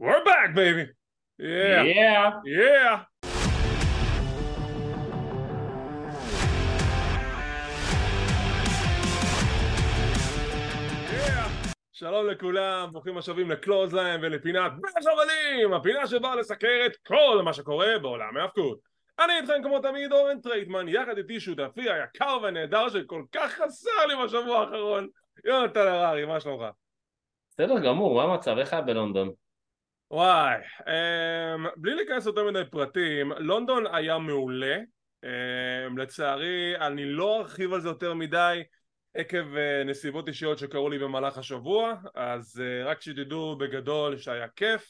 We're back, baby. Yeah. Yeah. Yeah. שלום לכולם, ברוכים השבים לקלוזליין ולפינת בין החבלים, הפינה שבאה לסקר את כל מה שקורה בעולם ההאבקות. אני איתכם כמו תמיד אורן טרייטמן, יחד איתי שותפי היקר והנהדר שכל כך חסר לי בשבוע האחרון, יונתן הררי, מה שלומך? בסדר גמור, מה המצב? איך היה בלונדון? וואי, um, בלי להיכנס יותר מדי פרטים, לונדון היה מעולה, um, לצערי אני לא ארחיב על זה יותר מדי עקב uh, נסיבות אישיות שקרו לי במהלך השבוע, אז uh, רק שתדעו בגדול שהיה כיף,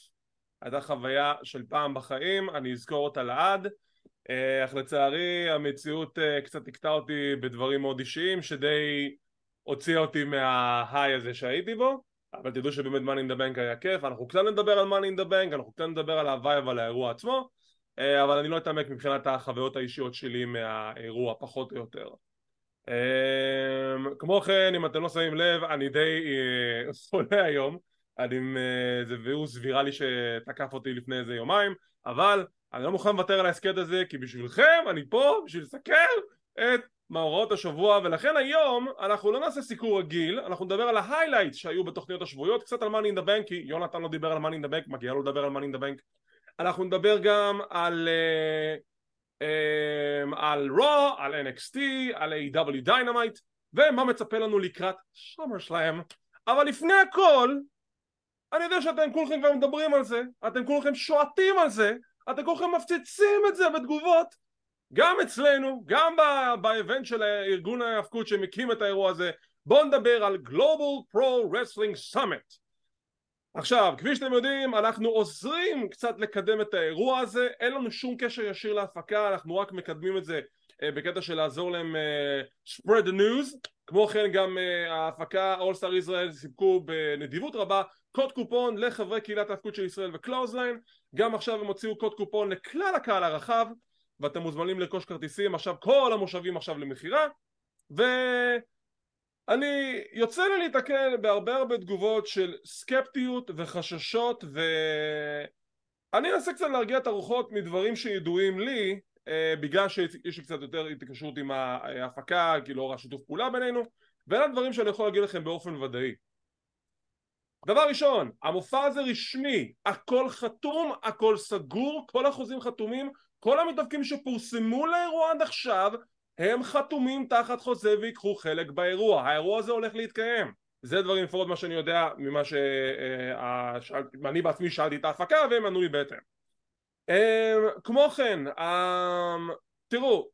הייתה חוויה של פעם בחיים, אני אזכור אותה לעד, uh, אך לצערי המציאות uh, קצת תקטע אותי בדברים מאוד אישיים שדי הוציאה אותי מההיי הזה שהייתי בו אבל תדעו שבאמת מאני דה בנק היה כיף, אנחנו קצת נדבר על מאני דה בנק, אנחנו קצת נדבר על ההוואי ועל האירוע עצמו, אה, אבל אני לא אתעמק מבחינת החוויות האישיות שלי מהאירוע פחות או יותר. אה, כמו כן, אם אתם לא שמים לב, אני די אה, חולה היום, אני עם איזה וירוס ויראלי שתקף אותי לפני איזה יומיים, אבל אני לא מוכן לוותר על ההסכת הזה, כי בשבילכם אני פה בשביל לסקר את מאורעות השבוע ולכן היום אנחנו לא נעשה סיקור רגיל אנחנו נדבר על ההיילייטס שהיו בתוכניות השבועיות קצת על the bank כי יונתן לא דיבר על the bank מגיע לו לדבר על the bank אנחנו נדבר גם על uh, um, על raw, על NXT, על A.W. Dynamite ומה מצפה לנו לקראת סומר שלהם אבל לפני הכל אני יודע שאתם כולכם כבר מדברים על זה אתם כולכם שועטים על זה אתם כולכם מפציצים את זה בתגובות גם אצלנו, גם באבנט של ארגון ההאבקות שמקים את האירוע הזה בואו נדבר על Global Pro Wrestling Summit. עכשיו, כפי שאתם יודעים, אנחנו עוזרים קצת לקדם את האירוע הזה, אין לנו שום קשר ישיר להפקה, אנחנו רק מקדמים את זה uh, בקטע של לעזור להם uh, spread the news, כמו כן גם uh, ההפקה All Star Israel סיפקו בנדיבות רבה קוד קופון לחברי קהילת ההיאבקות של ישראל וקלוזליין, גם עכשיו הם הוציאו קוד קופון לכלל הקהל הרחב ואתם מוזמנים לרכוש כרטיסים עכשיו כל המושבים עכשיו למכירה ואני יוצא לי להתקל בהרבה הרבה תגובות של סקפטיות וחששות ואני אנסה קצת להרגיע את הרוחות מדברים שידועים לי אה, בגלל שיש לי קצת יותר התקשרות עם ההפקה כי לאור השיתוף פעולה בינינו ואלה הדברים שאני יכול להגיד לכם באופן ודאי. דבר ראשון, המופע הזה רשמי, הכל חתום, הכל סגור, כל החוזים חתומים, כל המתאבקים שפורסמו לאירוע עד עכשיו הם חתומים תחת חוזה ויקחו חלק באירוע. האירוע הזה הולך להתקיים. זה דברים לפחות מה שאני יודע ממה שאני אה, בעצמי שאלתי את ההפקה והם ענו לי בהתאם. אה, כמו כן אה, תראו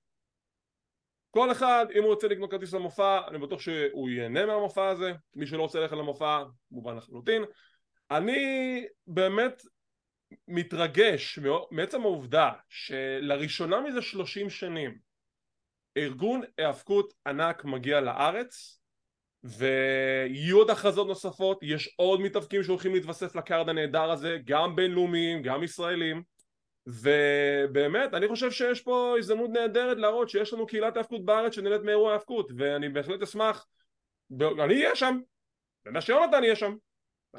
כל אחד אם הוא רוצה לקנות כרטיס למופע אני בטוח שהוא ייהנה מהמופע הזה. מי שלא רוצה ללכת למופע מובן לחלוטין. אני באמת מתרגש מעצם העובדה שלראשונה מזה שלושים שנים ארגון היאבקות ענק מגיע לארץ ויהיו עוד הכרזות נוספות, יש עוד מתאבקים שהולכים להתווסף לקארד הנהדר הזה, גם בינלאומיים, גם ישראלים ובאמת אני חושב שיש פה הזדמנות נהדרת להראות שיש לנו קהילת היאבקות בארץ שנהנית מאירוע היאבקות ואני בהחלט אשמח, אני אהיה שם, אני יודע שיונתן יהיה שם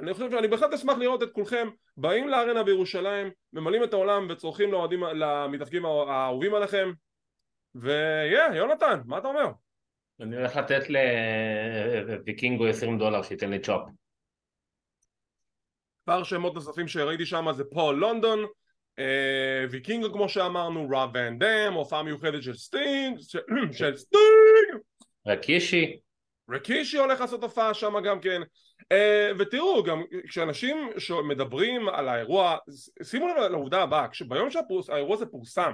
אני חושב שאני בהחלט אשמח לראות את כולכם באים לארנה בירושלים, ממלאים את העולם וצורכים לאוהדים, למתאבקים האהובים עליכם ויהיה, יונתן, מה אתה אומר? אני הולך לתת לוויקינגו 20 דולר שייתן לי צ'ופ. כמה שמות נוספים שראיתי שם זה פול לונדון, אה, ויקינגו כמו שאמרנו, רב ואן דאם, הופעה מיוחדת של סטינג, של סטינג! רקישי. רקישי הולך לעשות הופעה שם גם כן ותראו גם כשאנשים מדברים על האירוע שימו לב לעובדה הבאה ביום שהאירוע הזה פורסם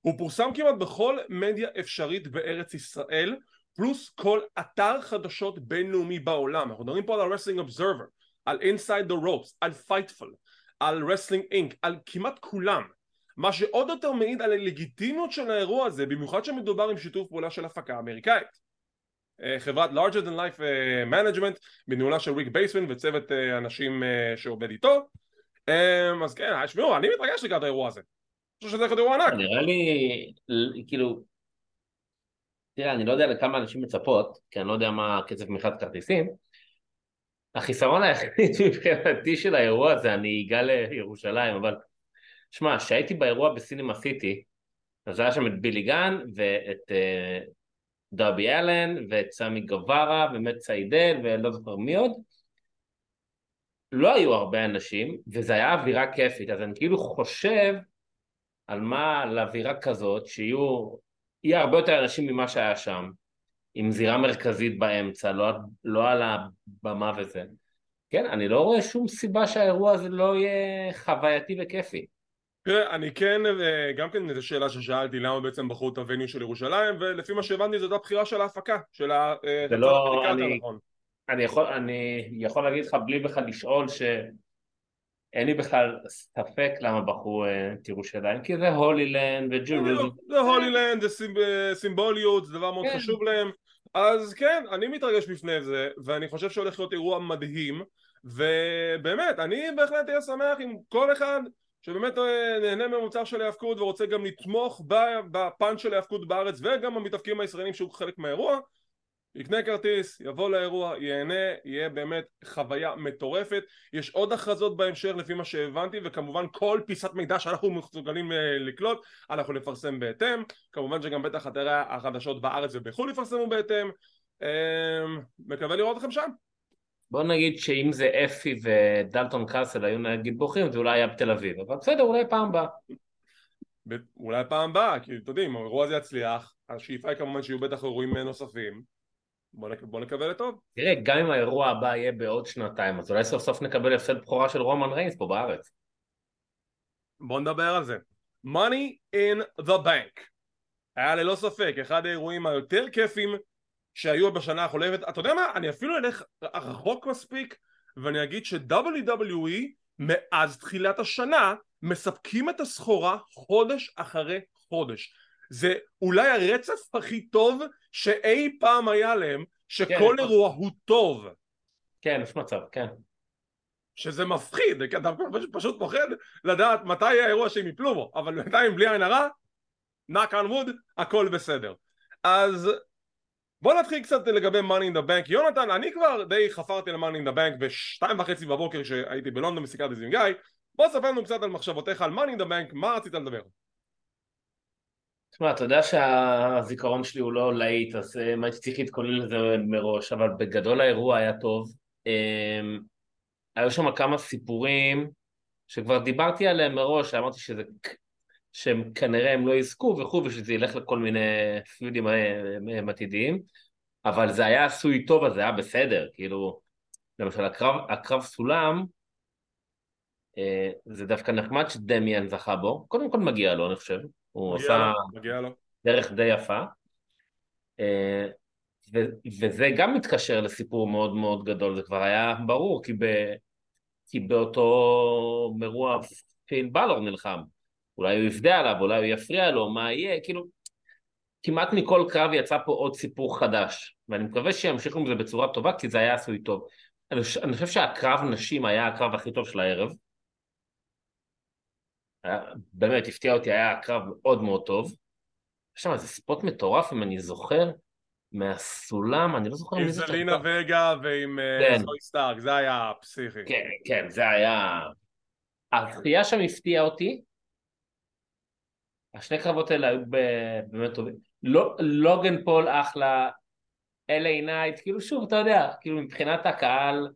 הוא פורסם כמעט בכל מדיה אפשרית בארץ ישראל פלוס כל אתר חדשות בינלאומי בעולם. אנחנו מדברים פה על ה-Wrestling Observer על Inside the Ropes על Fightful על Wrestling Inc. על כמעט כולם. מה שעוד יותר מעיד על הלגיטימיות של האירוע הזה במיוחד שמדובר עם שיתוף פעולה של הפקה אמריקאית אה, חברת larger than life אה, management בניהולה של ריק בייסמן וצוות אה, אנשים שעובד איתו. אז כן, שמעו, אני מתרגש לקראת האירוע הזה. אני חושב שזה להיות אירוע ענק. נראה לי, כאילו תראה, אני לא יודע לכמה אנשים מצפות כי אני לא יודע מה קצב מכירת כרטיסים. החיסרון היחיד מבחינתי של האירוע הזה, הנהיגה לירושלים, אבל שמע, כשהייתי באירוע בסינמה סיטי, אז היה שם את בילי גן ואת דרבי אלן ואת סמי גווארה ומט סיידל ולא זוכר מי עוד. לא היו הרבה אנשים, וזו הייתה אווירה כיפית, אז אני כאילו חושב על מה לאווירה כזאת, שיהיו, יהיה הרבה יותר אנשים ממה שהיה שם, עם זירה מרכזית באמצע, לא, לא על הבמה וזה. כן, אני לא רואה שום סיבה שהאירוע הזה לא יהיה חווייתי וכיפי. תראה, אני כן, אה, גם כן זו שאלה ששאלתי למה בעצם בחרו את הווניו של ירושלים ולפי מה שהבנתי זו הייתה בחירה של ההפקה, של ה... אה, זה לא, אני, אני, יכול, אני יכול להגיד לך בלי בכלל לשאול שאין לי בכלל ספק למה בחרו אה, את ירושלים כי זה הולילנד וג'רוזלם זה הולילנד, זה סימבוליות, זה דבר מאוד כן. חשוב להם. אז כן, אני מתרגש בפני זה ואני חושב שהולך להיות אירוע מדהים ובאמת, אני בהחלט אהיה שמח אם כל אחד שבאמת אה, נהנה ממוצר של ההאבקות ורוצה גם לתמוך בפאנץ' של ההאבקות בארץ וגם המתאבקים הישראלים שהוא חלק מהאירוע יקנה כרטיס, יבוא לאירוע, ייהנה, יהיה באמת חוויה מטורפת. יש עוד הכרזות בהמשך לפי מה שהבנתי, וכמובן כל פיסת מידע שאנחנו מסוגלים אה, לקלוט, אנחנו נפרסם בהתאם. כמובן שגם בטח אתרי החדשות בארץ ובחו"ל יפרסמו בהתאם. אה, מקווה לראות אתכם שם. בוא נגיד שאם זה אפי ודלטון קאסל היו נגיד בוכים זה אולי היה בתל אביב, אבל בסדר, אולי פעם הבאה. אולי פעם הבאה, כי אתה יודע, אם האירוע הזה יצליח, השאיפה היא כמובן שיהיו בטח אירועים נוספים, בוא, נק... בוא נקווה לטוב. תראה, גם אם האירוע הבא יהיה בעוד שנתיים, אז אולי סוף סוף נקבל הפסד בכורה של רומן ריינס פה בארץ. בוא נדבר על זה. Money in the Bank היה ללא ספק אחד האירועים היותר כיפים שהיו בשנה החולבת. אתה יודע מה? אני אפילו אלך רחוק מספיק ואני אגיד ש-WWE מאז תחילת השנה מספקים את הסחורה חודש אחרי חודש. זה אולי הרצף הכי טוב שאי פעם היה להם, שכל כן, אירוע הוא טוב. כן, יש מצב, כן. שזה מפחיד, אתה פשוט פוחד לדעת מתי יהיה האירוע שהם יפלו בו, אבל בינתיים בלי עין הרע, knock on wood, הכל בסדר. אז בוא נתחיל קצת לגבי money in the bank. יונתן, אני כבר די חפרתי על money in the bank בשתיים וחצי בבוקר כשהייתי בלונדון וסיכרתי את זה עם גיא. בוא ספר לנו קצת על מחשבותיך על money in the bank, מה רצית לדבר? תשמע, אתה יודע שהזיכרון שלי הוא לא להיט, אז אה, הייתי צריך להתכונן לזה מראש, אבל בגדול האירוע היה טוב. אמ, היו שם כמה סיפורים שכבר דיברתי עליהם מראש, אמרתי שזה, שהם כנראה הם לא יזכו וכו', ושזה ילך לכל מיני פיודים אה, עתידיים, אבל זה היה עשוי טוב, אז זה היה בסדר, כאילו, למשל הקרב, הקרב סולם, אה, זה דווקא נחמד שדמיאן זכה בו, קודם כל מגיע לו אני חושב, הוא עשה לו, מגיע לו. דרך די יפה. אה, ו- וזה גם מתקשר לסיפור מאוד מאוד גדול, זה כבר היה ברור, כי, ב- כי באותו אירוע פיל בלור נלחם. אולי הוא יפדה עליו, אולי הוא יפריע לו, מה יהיה, כאילו, כמעט מכל קרב יצא פה עוד סיפור חדש, ואני מקווה שימשיכו עם זה בצורה טובה, כי זה היה עשוי טוב. אני, אני חושב שהקרב נשים היה הקרב הכי טוב של הערב. היה, באמת הפתיע אותי, היה קרב מאוד מאוד טוב. יש שם איזה ספוט מטורף, אם אני זוכר, מהסולם, אני לא זוכר מי זה. עם זלינה וגה ועם אה, כן. זוי סטארק, זה היה פסיכי. כן, כן, זה היה... הזכייה שם הפתיעה אותי. השני קרבות האלה היו באמת טובים. לא, לוגן פול אחלה, LA נייט, כאילו שוב, אתה יודע, כאילו מבחינת הקהל,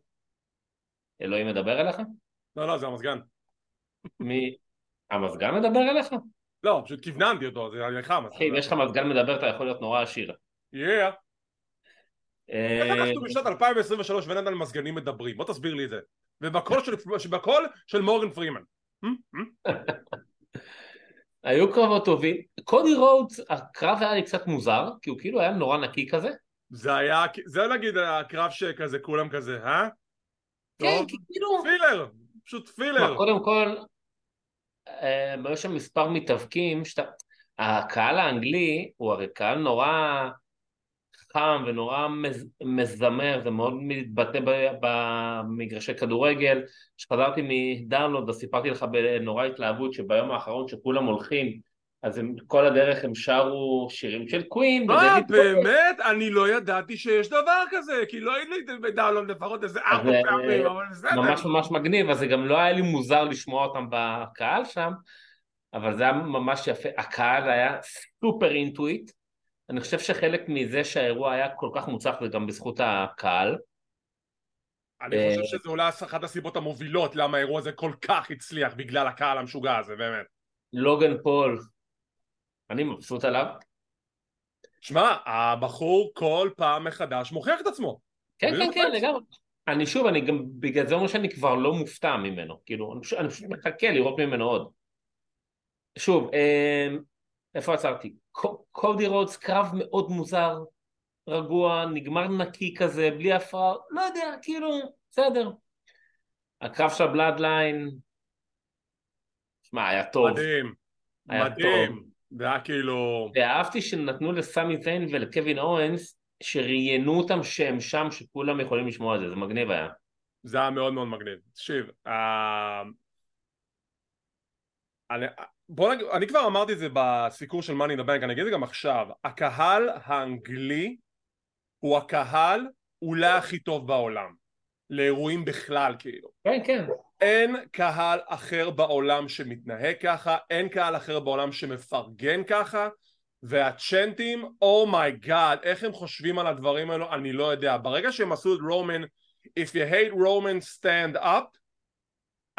אלוהים מדבר אליך? לא, לא, זה המזגן. מי... המזגן מדבר אליך? לא, פשוט כיווננתי אותו, זה היה חם. אחי, אם יש לך מזגן מדבר אתה יכול להיות נורא עשיר. יאה. איך אנחנו בשנת 2023 ואין על מזגנים מדברים? בוא תסביר לי את זה. ובקול של מורגן פרימן. היו קרבות טובים. קודי רודס, הקרב היה לי קצת מוזר, כי הוא כאילו היה נורא נקי כזה. זה היה, זה נגיד הקרב שכזה, כולם כזה, אה? כן, כאילו... פילר, פשוט פילר. קודם כל, אה, היו שם מספר מתאבקים, שאתה... הקהל האנגלי הוא הרי קהל נורא חם ונורא מזמר, זה מאוד מתבטא במגרשי כדורגל. כשחזרתי מדאונלוד אז סיפרתי לך בנורא התלהבות שביום האחרון שכולם הולכים אז הם, כל הדרך הם שרו שירים של קווין. מה, בוי. באמת? אני לא ידעתי שיש דבר כזה, כי לא הייתי בדאונלוד לפחות איזה ארבע אה, פעמים, אבל בסדר. ממש ממש מגניב, אז זה גם לא היה לי מוזר לשמוע אותם בקהל שם, אבל זה היה ממש יפה. הקהל היה סופר אינטואיט. אני חושב שחלק מזה שהאירוע היה כל כך מוצלח זה גם בזכות הקהל. אני אה, חושב שזה אולי אחת הסיבות המובילות למה האירוע הזה כל כך הצליח, בגלל הקהל המשוגע הזה, באמת. לוגן פול, אני מבסוט עליו. שמע, הבחור כל פעם מחדש מוכיח את עצמו. כן, בלי כן, כן. לגמרי. אני שוב, אני גם, בגלל זה אומר שאני כבר לא מופתע ממנו. כאילו, אני פשוט, אני פשוט מחכה לראות ממנו עוד. שוב, אה, איפה עצרתי? קו- קודי רודס, קרב מאוד מוזר, רגוע, נגמר נקי כזה, בלי הפרעה, לא יודע, כאילו, בסדר. הקרב של הבלאדליין, שמע, היה טוב. מדהים, היה מדהים. טוב. זה היה כאילו... ואהבתי שנתנו לסמי זיין ולקווין אורנס, שראיינו אותם שהם שם, שכולם יכולים לשמוע את זה, זה מגניב היה. זה היה מאוד מאוד מגניב. תקשיב, אה, אני, בוא נגיד, אני כבר אמרתי את זה בסיקור של מאני לבנק, אני אגיד את זה גם עכשיו. הקהל האנגלי הוא הקהל אולי הכי טוב בעולם. לאירועים בכלל כאילו. כן, כן. אין קהל אחר בעולם שמתנהג ככה, אין קהל אחר בעולם שמפרגן ככה, והצ'נטים, אומייגאד, oh איך הם חושבים על הדברים האלו, אני לא יודע. ברגע שהם עשו את רומן, If you hate Roman stand up,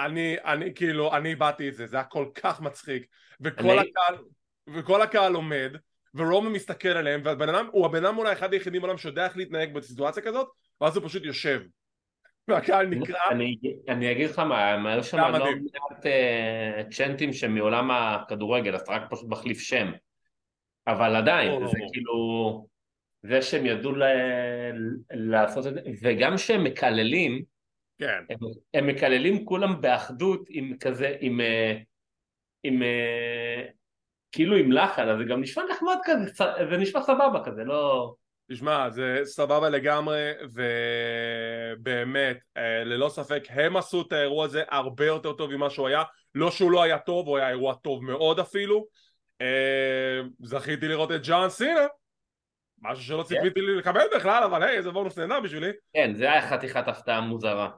אני, אני כאילו, אני אהבתי את זה, זה היה כל כך מצחיק. וכל אני- הקהל, וכל הקהל עומד, ורומן מסתכל עליהם, והבן אדם, הוא הבן אדם אולי אחד היחידים בעולם שיודע איך להתנהג בסיטואציה כזאת, ואז הוא פשוט יושב. והקהל נקרע, אני, אני אגיד לך מה, הם היו שם לא. מעט אה, צ'נטים שמעולם הכדורגל, אז אתה רק פשוט מחליף שם. אבל עדיין, זה. כאילו, זה שהם ידעו ל... לעשות את זה, וגם שהם מקללים, כן. הם, הם מקללים כולם באחדות עם כזה, עם, אה, עם אה, כאילו עם לחן, אז זה גם נשמע נחמד כזה, זה נשמע סבבה כזה, לא... תשמע, זה סבבה לגמרי, ובאמת, אה, ללא ספק, הם עשו את האירוע הזה הרבה יותר טוב ממה שהוא היה. לא שהוא לא היה טוב, הוא היה אירוע טוב מאוד אפילו. זכיתי לראות את ג'ון סינה, משהו שלא ציפיתי לי לקבל בכלל, אבל היי, איזה בונוס נהדר בשבילי. כן, זה היה חתיכת הפתעה מוזרה.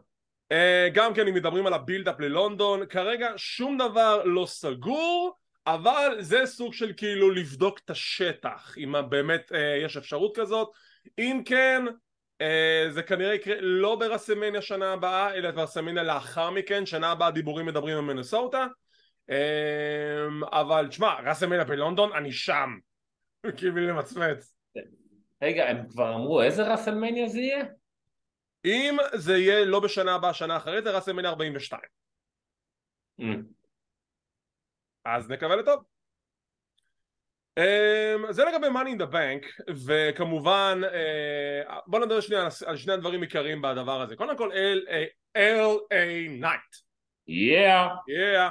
אה, גם כן אם מדברים על הבילדאפ ללונדון, כרגע שום דבר לא סגור, אבל זה סוג של כאילו לבדוק את השטח, אם באמת אה, יש אפשרות כזאת. אם כן, אה, זה כנראה יקרה לא ברסמניה שנה הבאה, אלא ברסמניה לאחר מכן, שנה הבאה דיבורים מדברים על מנסוטה. אה, אבל תשמע, רסמניה בלונדון, אני שם. כאילו למצמץ. רגע, הם כבר אמרו איזה ראסלמניה זה יהיה? אם זה יהיה לא בשנה הבאה, שנה אחרי זה ראסלמניה 42. Mm. אז נקווה לטוב. Um, זה לגבי money in the bank וכמובן uh, בוא נדבר שנייה על, על שני הדברים עיקריים בדבר הזה קודם כל LA, LA Knight יאה! yeah.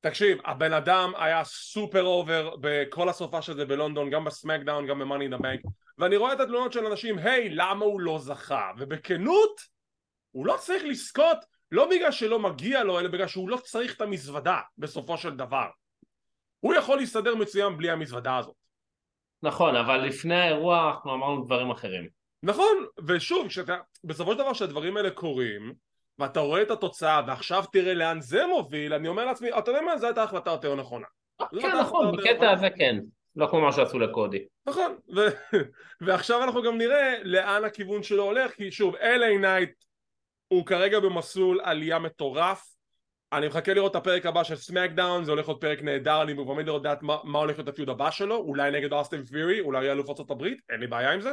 תקשיב הבן אדם היה super over בכל הסופה של זה בלונדון גם בסמקדאון גם ב-money in the bank ואני רואה את התלונות של אנשים היי למה הוא לא זכה ובכנות הוא לא צריך לזכות לא בגלל שלא מגיע לו אלא בגלל שהוא לא צריך את המזוודה בסופו של דבר הוא יכול להסתדר מצוין בלי המזוודה הזאת נכון, אבל לפני האירוע אנחנו אמרנו דברים אחרים. נכון, ושוב, כשאתה, בסופו של דבר שהדברים האלה קורים ואתה רואה את התוצאה ועכשיו תראה לאן זה מוביל אני אומר לעצמי, אתה יודע מה, זו הייתה החלטה יותר נכונה זו כן, נכון, בקטע. הזה כן. לא כמו מה שעשו לקודי. נכון, ו- ועכשיו אנחנו גם נראה לאן הכיוון שלו הולך כי שוב, LA נייט הוא כרגע במסלול עלייה מטורף אני מחכה לראות את הפרק הבא של סמקדאון זה הולך להיות פרק נהדר אני עומד לראות לדעת מה, מה הולך להיות ה feud הבא שלו אולי נגד אוסטין תיאורי אולי יהיה אלוף ארצות הברית אין לי בעיה עם זה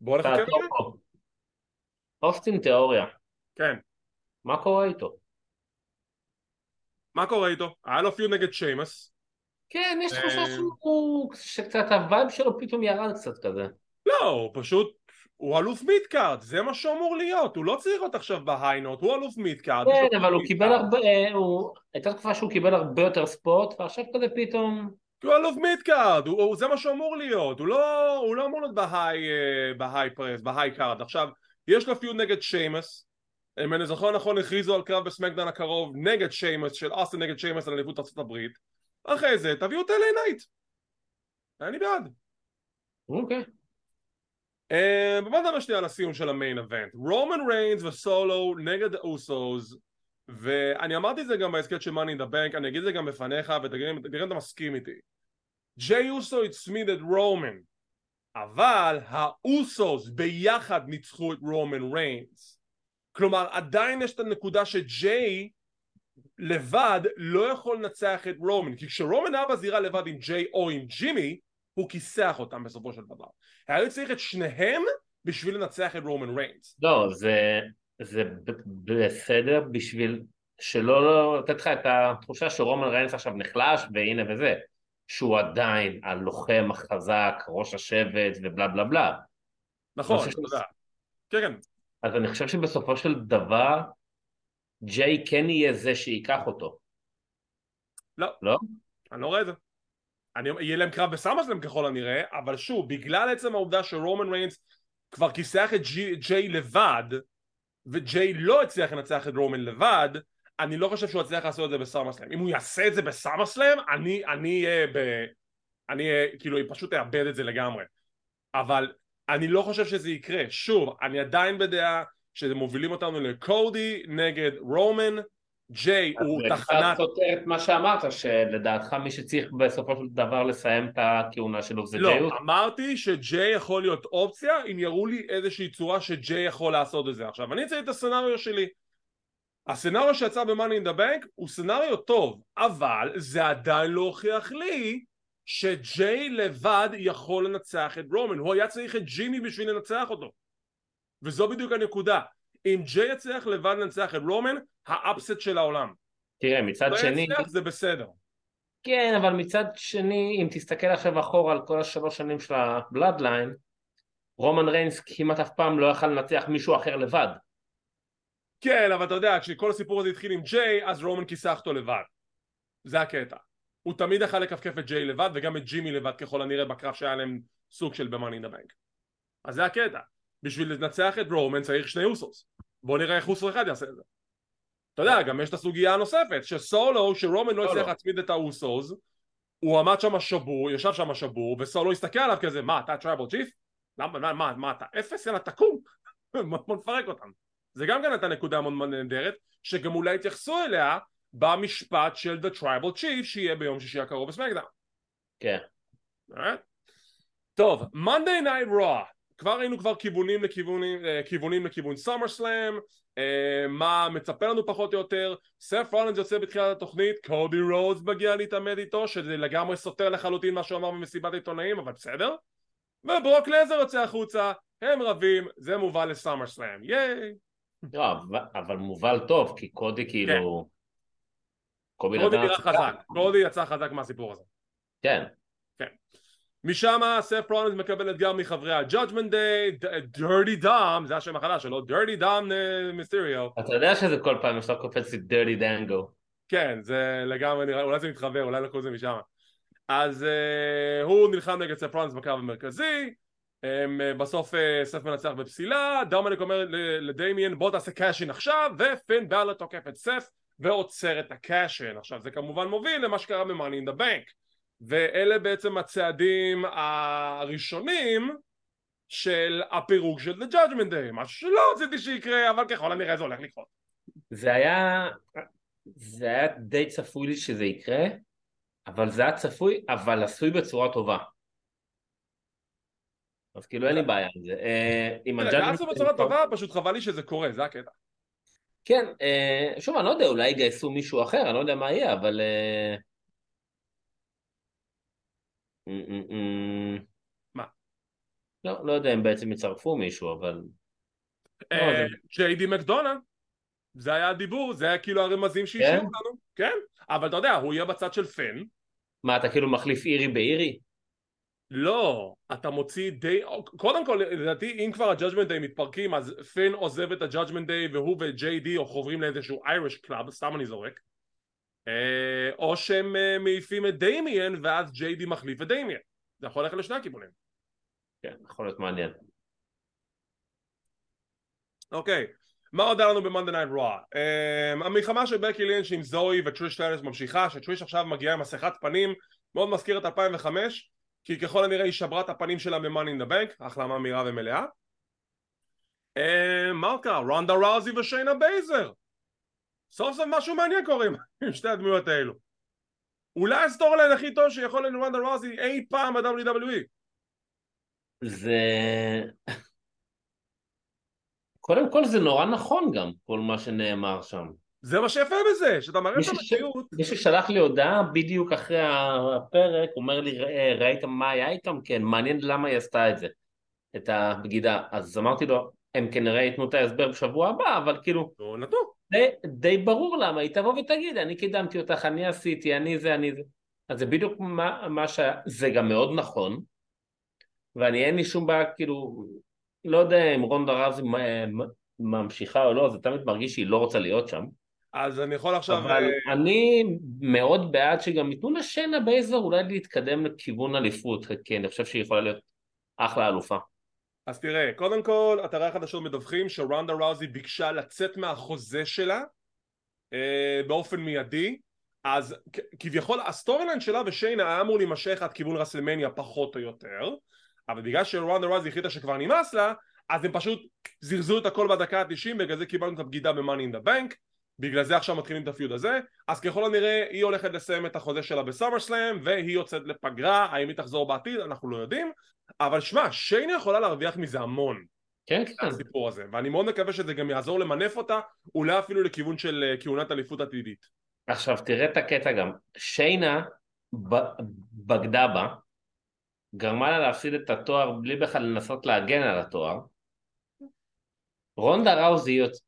בואו נחכה לזה. אוסטין תיאורי, כן מה קורה איתו? מה קורה איתו? היה לו feud נגד שיימס כן, יש תחושה אה. שהוא... שקצת הווייב שלו פתאום ירד קצת כזה. לא, הוא פשוט הוא אלוף midcard, זה מה שאמור להיות, הוא לא צריך להיות עכשיו ב high note, הוא אלוף midcard. כן, אבל הוא. קיבל הרבה... הוא- הייתה תקופה שהוא קיבל הרבה יותר spot, ועכשיו כזה פתאום... הוא אלוף midcard, זה מה שאמור להיות, הוא לא, הוא לא אמור להיות ב high, אה, ב high פרס, ב high card. עכשיו, יש לו feud נגד שיימס, אם אני זוכר נכון הכריזו על קרב ב SmackDown הקרוב נגד שיימס, של אוסטין נגד שיימס על אליפות ארצות הברית, אחרי זה תביאו את LA Knight. אני בעד. אוקיי. אה, בוא נדבר שנייה על הסיום של ה main event. רומן ריינס וסולו נגד האוסוס ואני אמרתי את זה גם בהסכת של Money in the Bank, אני אגיד את זה גם בפניך ותראה אם אתה מסכים איתי. ג'יי אוסו הצמיד את רומן אבל האוסוס ביחד ניצחו את רומן ריינס כלומר עדיין יש את הנקודה שג'יי לבד לא יכול לנצח את רומן כי כשרומן היה בזירה לבד עם ג'יי או עם ג'ימי הוא כיסח אותם בסופו של דבר היה צריך את שניהם בשביל לנצח את רומן ריינס לא זה, זה בסדר בשביל שלא לא, לתת לך את התחושה שרומן ריינס עכשיו נחלש והנה וזה שהוא עדיין הלוחם החזק, ראש השבט ובלה בלה בלה. נכון, תודה. כן, כן. אז אני חושב שבסופו של דבר ג'יי כן יהיה זה שייקח אותו. לא. לא? אני לא רואה את זה. אני, יהיה להם קרב בסמאסלם ככל הנראה, אבל שוב, בגלל עצם העובדה שרומן ריינס כבר כיסח את ג'יי לבד, וג'יי לא הצליח לנצח את רומן לבד, אני לא חושב שהוא יצליח לעשות את זה בסאמרסלאם אם הוא יעשה את זה בסאמרסלאם אני אהיה ב... אני אהיה כאילו פשוט אאבד את זה לגמרי אבל אני לא חושב שזה יקרה שוב אני עדיין בדעה שזה מובילים אותנו לקודי נגד רומן. ג'יי הוא תחנת... זה קצת סותר את מה שאמרת, שלדעתך מי שצריך בסופו של דבר לסיים את הכהונה שלו זה לא, ג'יי? לא, אמרתי שג'יי יכול להיות אופציה אם יראו לי איזושהי צורה שג'יי יכול לעשות את זה. עכשיו אני צריך את הסצנריו שלי. ה scenario שיצא ב-Money in the Bank הוא scenario טוב, אבל זה עדיין לא הוכיח לי שג'יי לבד יכול לנצח את רומן, הוא היה צריך את ג'ימי בשביל לנצח אותו וזו בדיוק הנקודה, אם ג'יי יצליח לבד לנצח את רומן, ה upset של העולם תראה מצד שני... יצליח זה בסדר כן אבל מצד שני אם תסתכל עכשיו אחורה על כל השלוש שנים של ה Bloodline רומן ריינס כמעט אף פעם לא יכל לנצח מישהו אחר לבד כן, אבל אתה יודע, כשכל הסיפור הזה התחיל עם ג'יי, אז רומן כיסח אותו לבד. זה הקטע. הוא תמיד יכל לכפכף את ג'יי לבד, וגם את ג'ימי לבד ככל הנראה בקרב שהיה להם סוג של in the Bank. אז זה הקטע. בשביל לנצח את רומן צריך שני אוסוס. בוא נראה איך אוסו אחד יעשה את זה. אתה יודע, גם יש את הסוגיה הנוספת, שסולו, שרומן לא הצליח להצמיד את האוסוס, הוא עמד שם שבור, ישב שם שבור, וסולו הסתכל עליו כזה, מה, אתה Tribal Chief? למה, מה, מה, אתה אפס? יאללה, תקום. בוא נפרק אותם. זה גם כן הייתה נקודה מאוד נהדרת שגם אולי יתייחסו אליה במשפט של The Tribal Chief שיהיה ביום שישי הקרוב בסמקדאון כן? טוב, Monday Night Raw כבר ראינו כבר כיוונים לכיוונים, אה, כיוונים לכיוון סאמר סלאם uh, מה מצפה לנו פחות או יותר סף רולנס יוצא בתחילת התוכנית קודי רוז מגיע להתעמד איתו שזה לגמרי סותר לחלוטין מה שהוא אמר במסיבת עיתונאים אבל בסדר וברוק לזר יוצא החוצה הם רבים זה מובא לסאמר סלאם ייי לא, אבל מובל טוב, כי קודי כאילו... כן. קודי נראה חזק, קודי יצא חזק מהסיפור הזה. כן. כן. משם סף פרונס מקבל אתגר מחברי ה-Judgment Day, Dirty Dom, זה השם החדש שלו, Dirty Dom מיסטריו. אתה יודע שזה כל פעם עכשיו קופץ לי Dirty Dango. כן, זה לגמרי נראה, אולי זה מתחבר, אולי לקחו את זה משם. אז uh, הוא נלחם נגד סת' רולינס בקרב המרכזי, הם, אה, בסוף אה, סת' מנצח בפסילה, דומיניק אומר לדיימיאן בוא תעשה cash-in עכשיו ופין באלר תוקף את סת' ועוצר את ה cash-in עכשיו זה כמובן מוביל למה שקרה ב-Money in the Bank ואלה בעצם הצעדים הראשונים של הפירוק של The Judgment Day משהו שלא רציתי שיקרה אבל ככל הנראה זה הולך לקרות זה היה זה היה די צפוי לי שזה יקרה אבל זה היה צפוי אבל עשוי בצורה טובה אז כאילו אין לי בעיה עם זה. אה, עם הג'אדג'מנט... זה בצורה טובה, פשוט חבל לי שזה קורה, זה הקטע. כן, אה, שוב, אני לא יודע, אולי יגייסו מישהו אחר, אני לא יודע מה יהיה, אבל... אה, מה? לא, לא יודע אם בעצם יצרפו מישהו, אבל... ג'יי די מקדונה, זה היה הדיבור, זה היה כאילו הרמזים שהשאירו כן? אותנו, כן, אבל אתה יודע, הוא יהיה בצד של פין. מה, אתה כאילו מחליף אירי באירי? לא, אתה מוציא די... קודם כל, לדעתי, אם כבר ה Judgment Day מתפרקים, אז פין עוזב את ה Judgment Day והוא וג'יי די חוברים לאיזשהו Irish club, סתם אני זורק. אה, או שהם אה, מעיפים את דיימיאן ואז ג'יי די מחליף את דיימיאן. זה יכול ללכת לשני הכיוונים. כן, יכול להיות מעניין. אוקיי. מה עוד היה לנו ב-Monday Night Raw? Um, המלחמה של בקי לינץ' עם זואי וטריש סטראטוס ממשיכה, שטריש עכשיו מגיעה עם מסכת פנים, מאוד מזכיר את 2005, כי ככל הנראה היא שברה את הפנים שלה ב-Money in the Bank, החלמה מהירה ומלאה. Um, מה עוד קרה? רונדה ראוזי ושיינה בייזלר. סוף סוף משהו מעניין קורה עם שתי הדמויות האלו. אולי ה storyline הכי טוב שיכול להיות רונדה ראוזי אי פעם ב-WWE. זה... קודם כל זה נורא נכון גם, כל מה שנאמר שם. זה מה שיפה בזה, שאתה מראה את המציאות. מישהו שלח לי הודעה בדיוק אחרי הפרק, אומר לי, ראית מה היה איתם? כן, מעניין למה היא עשתה את זה, את הבגידה. אז אמרתי לו, הם כנראה ייתנו את ההסבר בשבוע הבא, אבל כאילו... לא נתנו. די, די ברור למה, היא תבוא ותגיד, אני קידמתי אותך, אני עשיתי, אני זה, אני זה. אז זה בדיוק מה, מה ש... זה גם מאוד נכון, ואני אין לי שום בעיה, כאילו, לא יודע אם רונדה רזי ממשיכה או לא, זה תמיד מרגיש שהיא לא רוצה להיות שם. אז אני יכול עכשיו... אבל uh... אני מאוד בעד שגם ייתנו לשיינה בייזר אולי להתקדם לכיוון אליפות, כי אני חושב שהיא יכולה להיות אחלה אלופה. אז תראה, קודם כל, אתרי החדשות מדווחים שרונדה ראוזי ביקשה לצאת מהחוזה שלה אה, באופן מיידי, אז כביכול ה story שלה ושיינה היה אמור להימשך עד כיוון WrestleMania פחות או יותר, אבל בגלל שרונדה ראוזי החליטה שכבר נמאס לה, אז הם פשוט זירזו את הכל בדקה ה-90, בגלל זה קיבלנו את הבגידה ב-Money in the Bank, בגלל זה עכשיו מתחילים את ה feud הזה, אז ככל הנראה היא הולכת לסיים את החוזה שלה ב SummerSlam, והיא יוצאת לפגרה, האם היא תחזור בעתיד, אנחנו לא יודעים, אבל שמע, שיינה יכולה להרוויח מזה המון. כן, כן. הסיפור הזה, ואני מאוד מקווה שזה גם יעזור למנף אותה, אולי אפילו לכיוון של אה, כהונת אליפות עתידית. עכשיו תראה את הקטע גם, שיינה בגדה בה, גרמה לה להפסיד את התואר בלי בכלל לנסות להגן על התואר. רונדה ראוזי יוצ...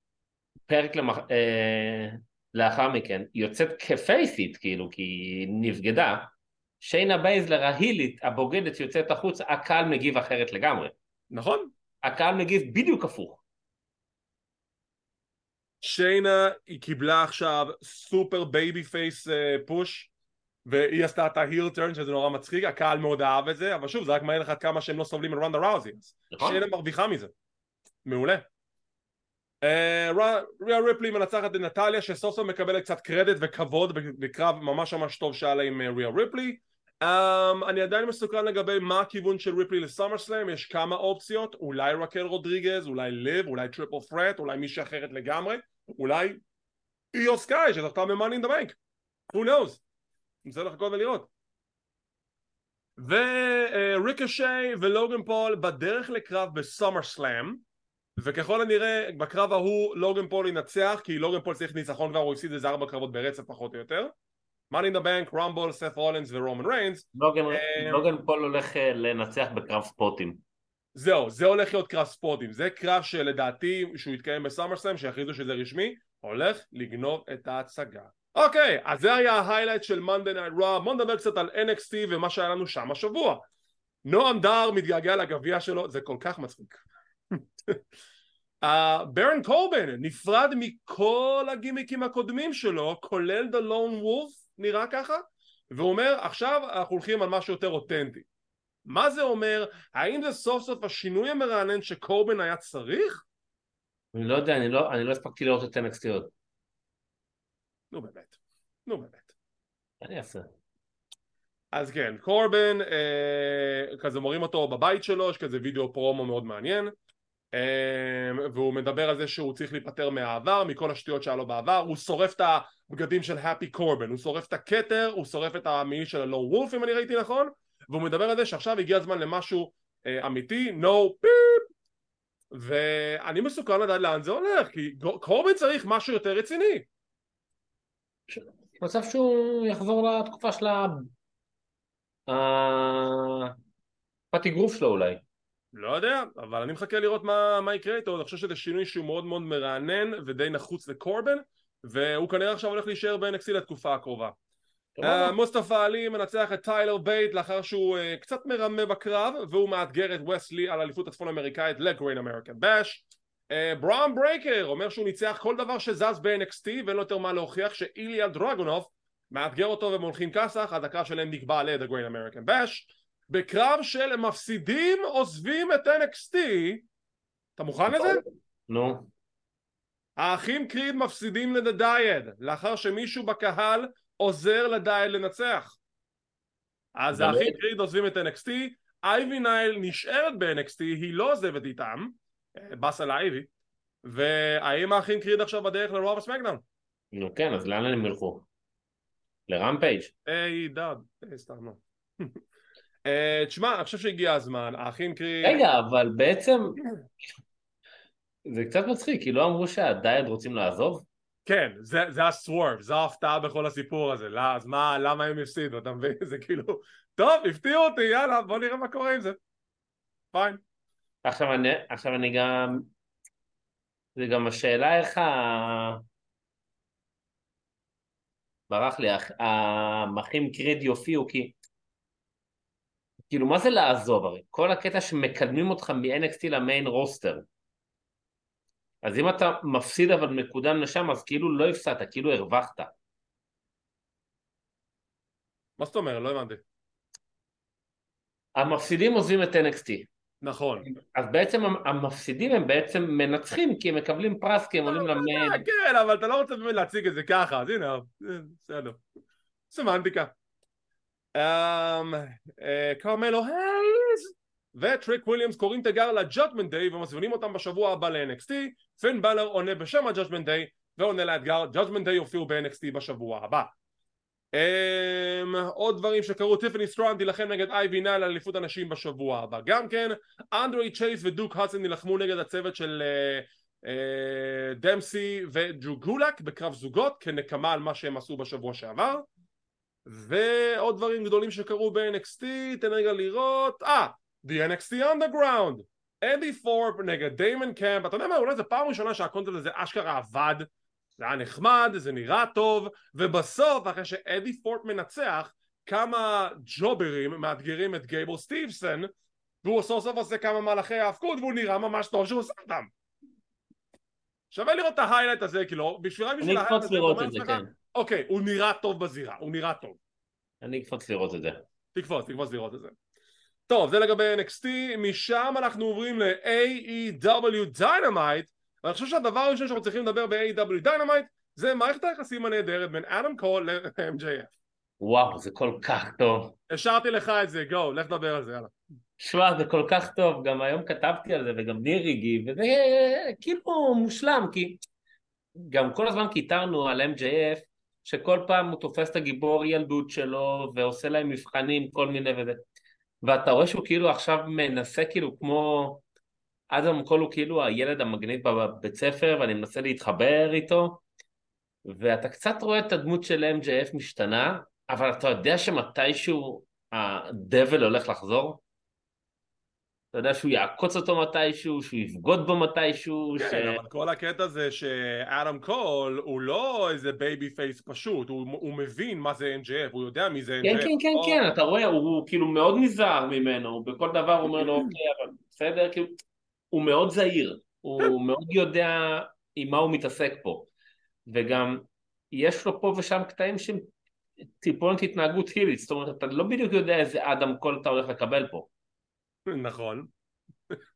פרק למח... אה... לאחר מכן יוצאת כפייסית כאילו כי היא נבגדה שיינה בייזלר ההילית הבוגדת יוצאת החוץ הקהל מגיב אחרת לגמרי. נכון. הקהל מגיב בדיוק הפוך. שיינה היא קיבלה עכשיו super babyface push והיא עשתה את ה heel turn שזה נורא מצחיק, הקהל מאוד אהב את זה, אבל שוב זה רק מעניין לך כמה שהם לא סובלים על רונדה ראוזי, נכון. שיינה מרוויחה מזה, מעולה. אה, ריאה ריפלי מנצחת את נטליה שסוף סוף מקבלת קצת קרדיט וכבוד בקרב ממש ממש טוב שהיה לה עם ריאה ריפלי. Um, אני עדיין מסוקרן לגבי מה הכיוון של ריפלי ל SummerSlam, יש כמה אופציות, אולי רקל רודריגז, אולי ליב, אולי triple threat, אולי מישהי אחרת לגמרי, אולי איו סקאי שזכתה ב-Money in the Bank, who knows? נצטרך לחכות ולראות. וריקושי ולוגן פול בדרך לקרב ב SummerSlam וככל הנראה בקרב ההוא לוגן פול ינצח כי לוגן פול צריך ניצחון כבר הוא הפסיד איזה ארבע קרבות ברצף פחות או יותר. in the Bank, רמבול, סף רולינס ורומן ריינס. לוגן פול הולך אה, לנצח בקרב ספוטים. זהו, זה הולך להיות קרב ספוטים. זה קרב שלדעתי שהוא יתקיים בסאמר סלאם שיכריזו שזה רשמי הולך לגנוב את ההצגה. אוקיי, אז זה היה ה highlight של Monday Night Raw, בוא נדבר קצת על NXT ומה שהיה לנו שם השבוע. נועם דאר מתגעגע לגביע שלו, זה כל כך מצחיק. Uh, בארון קורבין נפרד מכל הגימיקים הקודמים שלו, כולל The Lone Wolf, נראה ככה, והוא אומר עכשיו אנחנו הולכים על משהו יותר אותנטי. מה זה אומר? האם זה סוף סוף השינוי המרענן שקורבן היה צריך? אני לא יודע, אני לא, אני לא הספקתי לראות את NXT עוד. נו באמת, נו באמת. אני אעשה. אז כן, קורבן, אה, כזה מורים אותו בבית שלו, יש כזה וידאו פרומו מאוד מעניין והוא מדבר על זה שהוא צריך להיפטר מהעבר, מכל השטויות שהיה לו בעבר, הוא שורף את הבגדים של הפי קורבן, הוא שורף את הכתר, הוא שורף את המעיל של הלואו וולף אם אני ראיתי נכון, והוא מדבר על זה שעכשיו הגיע הזמן למשהו אה, אמיתי, no פיפ ואני מסוכן לדעת לאן זה הולך, כי קורבן צריך משהו יותר רציני. מצב שהוא יחזור לתקופה של הפטיגרוף שלו אולי. לא יודע, אבל אני מחכה לראות מה, מה יקרה איתו, אני חושב שזה שינוי שהוא מאוד מאוד מרענן ודי נחוץ לקורבן והוא כנראה עכשיו הולך להישאר ב- NXT לתקופה הקרובה. Uh, מוסטפה עלי מנצח את טיילר בייט לאחר שהוא uh, קצת מרמה בקרב והוא מאתגר את וסלי על האליפות הצפון אמריקאית ל Great American Bash ברון ברייקר אומר שהוא ניצח כל דבר שזז ב-NXT ואין לו יותר מה להוכיח שאיליה דרגונוב מאתגר אותו והם הולכים כסח. אז הקרב שלהם נקבע ל-The Great American Bash בקרב של מפסידים עוזבים את NXT אתה מוכן לזה? נו האחים קריד מפסידים ל-Dyad לאחר שמישהו בקהל עוזר ל-Dyad לנצח אז? האחים קריד עוזבים את NXT אייבי נייל נשארת ב-NXT היא לא עוזבת איתם אה, באסה לאייבי והאם האחים קריד עכשיו בדרך ל Raw ו SmackDown? נו כן, אז לאן הם ילכו? ל Rampage? היי דאד, אה, סתם לא תשמע אני חושב שהגיע הזמן האחים קריד רגע, אבל בעצם זה קצת מצחיק, כי לא אמרו שהדייד רוצים לעזוב? כן, זה, זה הסוורב, זו ההפתעה בכל הסיפור הזה, לא, אז מה, למה הם הפסידו, אתה מבין? זה כאילו, טוב, הפתיעו אותי, יאללה, בוא נראה מה קורה עם זה. פיין. עכשיו אני, עכשיו אני גם... זה גם השאלה איך ה... ברח לי, המחים קריד יופיעו, כי... כאילו, מה זה לעזוב הרי? כל הקטע שמקדמים אותך מ-NXT למיין רוסטר. אז אם אתה מפסיד אבל מקודם לשם, אז כאילו לא הפסדת, כאילו הרווחת. מה זאת אומרת? לא הבנתי. המפסידים עוזבים את NXT. נכון. אז בעצם המפסידים הם בעצם מנצחים, כי הם מקבלים פרס, כי הם עולים למיין. אה, כן, אבל אתה לא רוצה באמת להציג את זה ככה, אז הנה, בסדר. סמנטיקה. אמ, אה, קרמלו הייז וטריק וויליאמס קוראים תיגר ל Judgment Day ומזמינים אותם בשבוע הבא ל-NXT פין בלר עונה בשם ה Judgment Day ועונה לאתגר Judgment Day יופיעו ב-NXT בשבוע הבא. Um, עוד דברים שקרו, טיפני סטרונד תילחם נגד אייבי נייל על אליפות הנשים בשבוע הבא. גם כן, אנדרה צ'ייס ודיוק האדסון נלחמו נגד הצוות של uh, uh, דמפסי ודרו גולאק בקרב זוגות כנקמה על מה שהם עשו בשבוע שעבר ועוד דברים גדולים שקרו ב-NXT, תן רגע לראות, אה, The NXT Underground. אדי ת'ורפ נגד דיימון קאמפ, אתה יודע מה, אולי זו פעם ראשונה שהקונספט הזה אשכרה עבד. זה היה נחמד, זה נראה טוב, ובסוף אחרי שאדי ת'ורפ מנצח כמה ג'וברים מאתגרים את גייבל סטיבסון והוא סוף סוף עושה כמה מהלכי האבקות והוא נראה ממש טוב שהוא עושה אותם שווה לראות את ה highlight הזה כאילו בשביל אני אקפוץ לראות את זה, כן. אוקיי הוא נראה טוב בזירה הוא נראה טוב אני אקפוץ לראות את זה. תקפוץ תקפוץ לראות את זה טוב זה לגבי NXT משם אנחנו עוברים ל-AEW Dynamite ואני חושב שהדבר הראשון שאנחנו צריכים לדבר ב-AW Dynamite זה מערכת היחסים הנהדרת בין אדם קול ל-MJF. וואו, זה כל כך טוב. השארתי לך את זה, גו, לך דבר על זה, יאללה. שמע, זה כל כך טוב, גם היום כתבתי על זה וגם ניר הגיב, וזה כאילו מושלם, כי גם כל הזמן קיטרנו על MJF, שכל פעם הוא תופס את הגיבור ילדות שלו ועושה להם מבחנים, כל מיני וזה. ואתה רואה שהוא כאילו עכשיו מנסה כאילו כמו אדם קול הוא כאילו הילד המגניב בבית ספר ואני מנסה להתחבר איתו ואתה קצת רואה את הדמות של MJF משתנה אבל אתה יודע שמתישהו הדבל הולך לחזור? אתה יודע שהוא יעקוץ אותו מתישהו, שהוא יבגוד בו מתישהו כן, ש... אבל כל הקטע זה שאדם קול הוא לא איזה babyface פשוט, הוא, הוא מבין מה זה MJF, הוא יודע מי זה MJF. כן, כן, כן, או... כן, אתה רואה, הוא, הוא כאילו מאוד נזהר ממנו, בכל דבר הוא אומר לו, אוקיי, אבל בסדר, כאילו, הוא מאוד זהיר, הוא מאוד יודע עם מה הוא מתעסק פה, וגם יש לו פה ושם קטעים שהם טיפונת התנהגות heel-ית, זאת אומרת, אתה לא בדיוק יודע איזה אדם קול אתה הולך לקבל פה. נכון.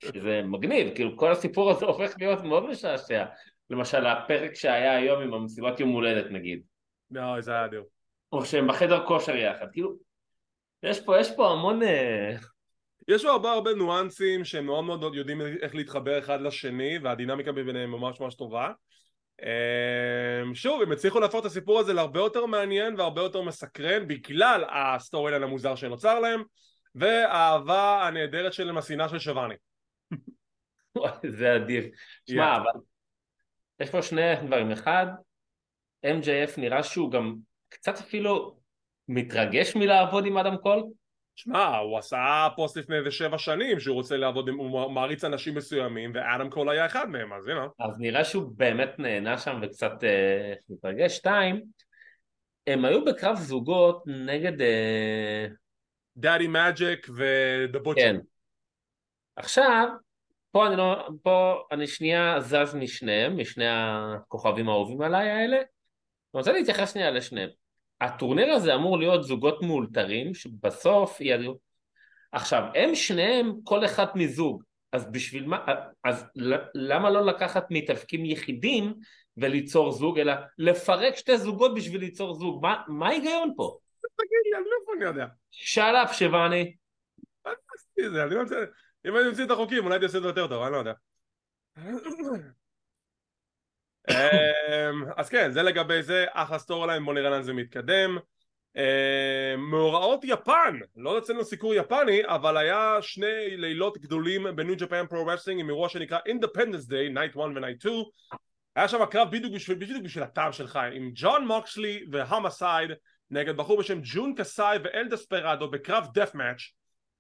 שזה מגניב, כאילו כל הסיפור הזה הופך להיות מאוד משעשע. למשל הפרק שהיה היום עם המסיבת יום הולדת נגיד. לא, זה היה אדיר. או שהם בחדר כושר יחד, כאילו, יש פה, יש פה המון... אה, יש לו הרבה הרבה ניואנסים שהם מאוד מאוד יודעים איך להתחבר אחד לשני והדינמיקה ביניהם ממש ממש טובה אמ, שוב הם הצליחו להפוך את הסיפור הזה להרבה יותר מעניין והרבה יותר מסקרן בגלל ה storyline המוזר שנוצר להם והאהבה הנהדרת שלהם לשנאה של שוואני זה עדיף. שמע, Yeah. אבל יש פה שני דברים. אחד, MJF נראה שהוא גם קצת אפילו מתרגש מלעבוד עם אדם קול. שמע הוא עשה פוסט לפני איזה שבע שנים שהוא רוצה לעבוד עם, הוא מעריץ אנשים מסוימים ואדם קול היה אחד מהם אז הנה אז נראה שהוא באמת נהנה שם וקצת אה, מתרגש. שתיים, הם היו בקרב זוגות נגד... אה, דאדי מאג'יק ודה בוטשר כן. עכשיו, פה אני לא... פה אני שנייה זז משניהם, משני הכוכבים האהובים עליי האלה. אני רוצה להתייחס שנייה לשניהם. הטורניר הזה אמור להיות זוגות מאולתרים, שבסוף ידעו... עכשיו, הם שניהם כל אחד מזוג. אז בשביל מה, אז למה לא לקחת מתאבקים יחידים וליצור זוג, אלא לפרק שתי זוגות בשביל ליצור זוג, מה ההיגיון פה? תגיד לי, אני לא אני יודע. שאלאפ שבני. אם אני ממציא את החוקים אולי תעשה את זה יותר טוב, אני לא יודע. אמ, אז כן, זה לגבי זה, אחלה storyline, בוא נראה לאן זה מתקדם. אמ, מאורעות יפן, לא אצלנו סיקור יפני, אבל היה שני לילות גדולים ב New Japan Pro Wrestling עם אירוע שנקרא Independence Day, Night 1 ו-Night 2 היה שם קרב בדיוק בשביל, בדיוק בשביל הטעם שלך עם ג'ון מוקסלי וה masked side נגד בחור בשם ג'ון קסאי ואל דספרדו בקרב deathmatch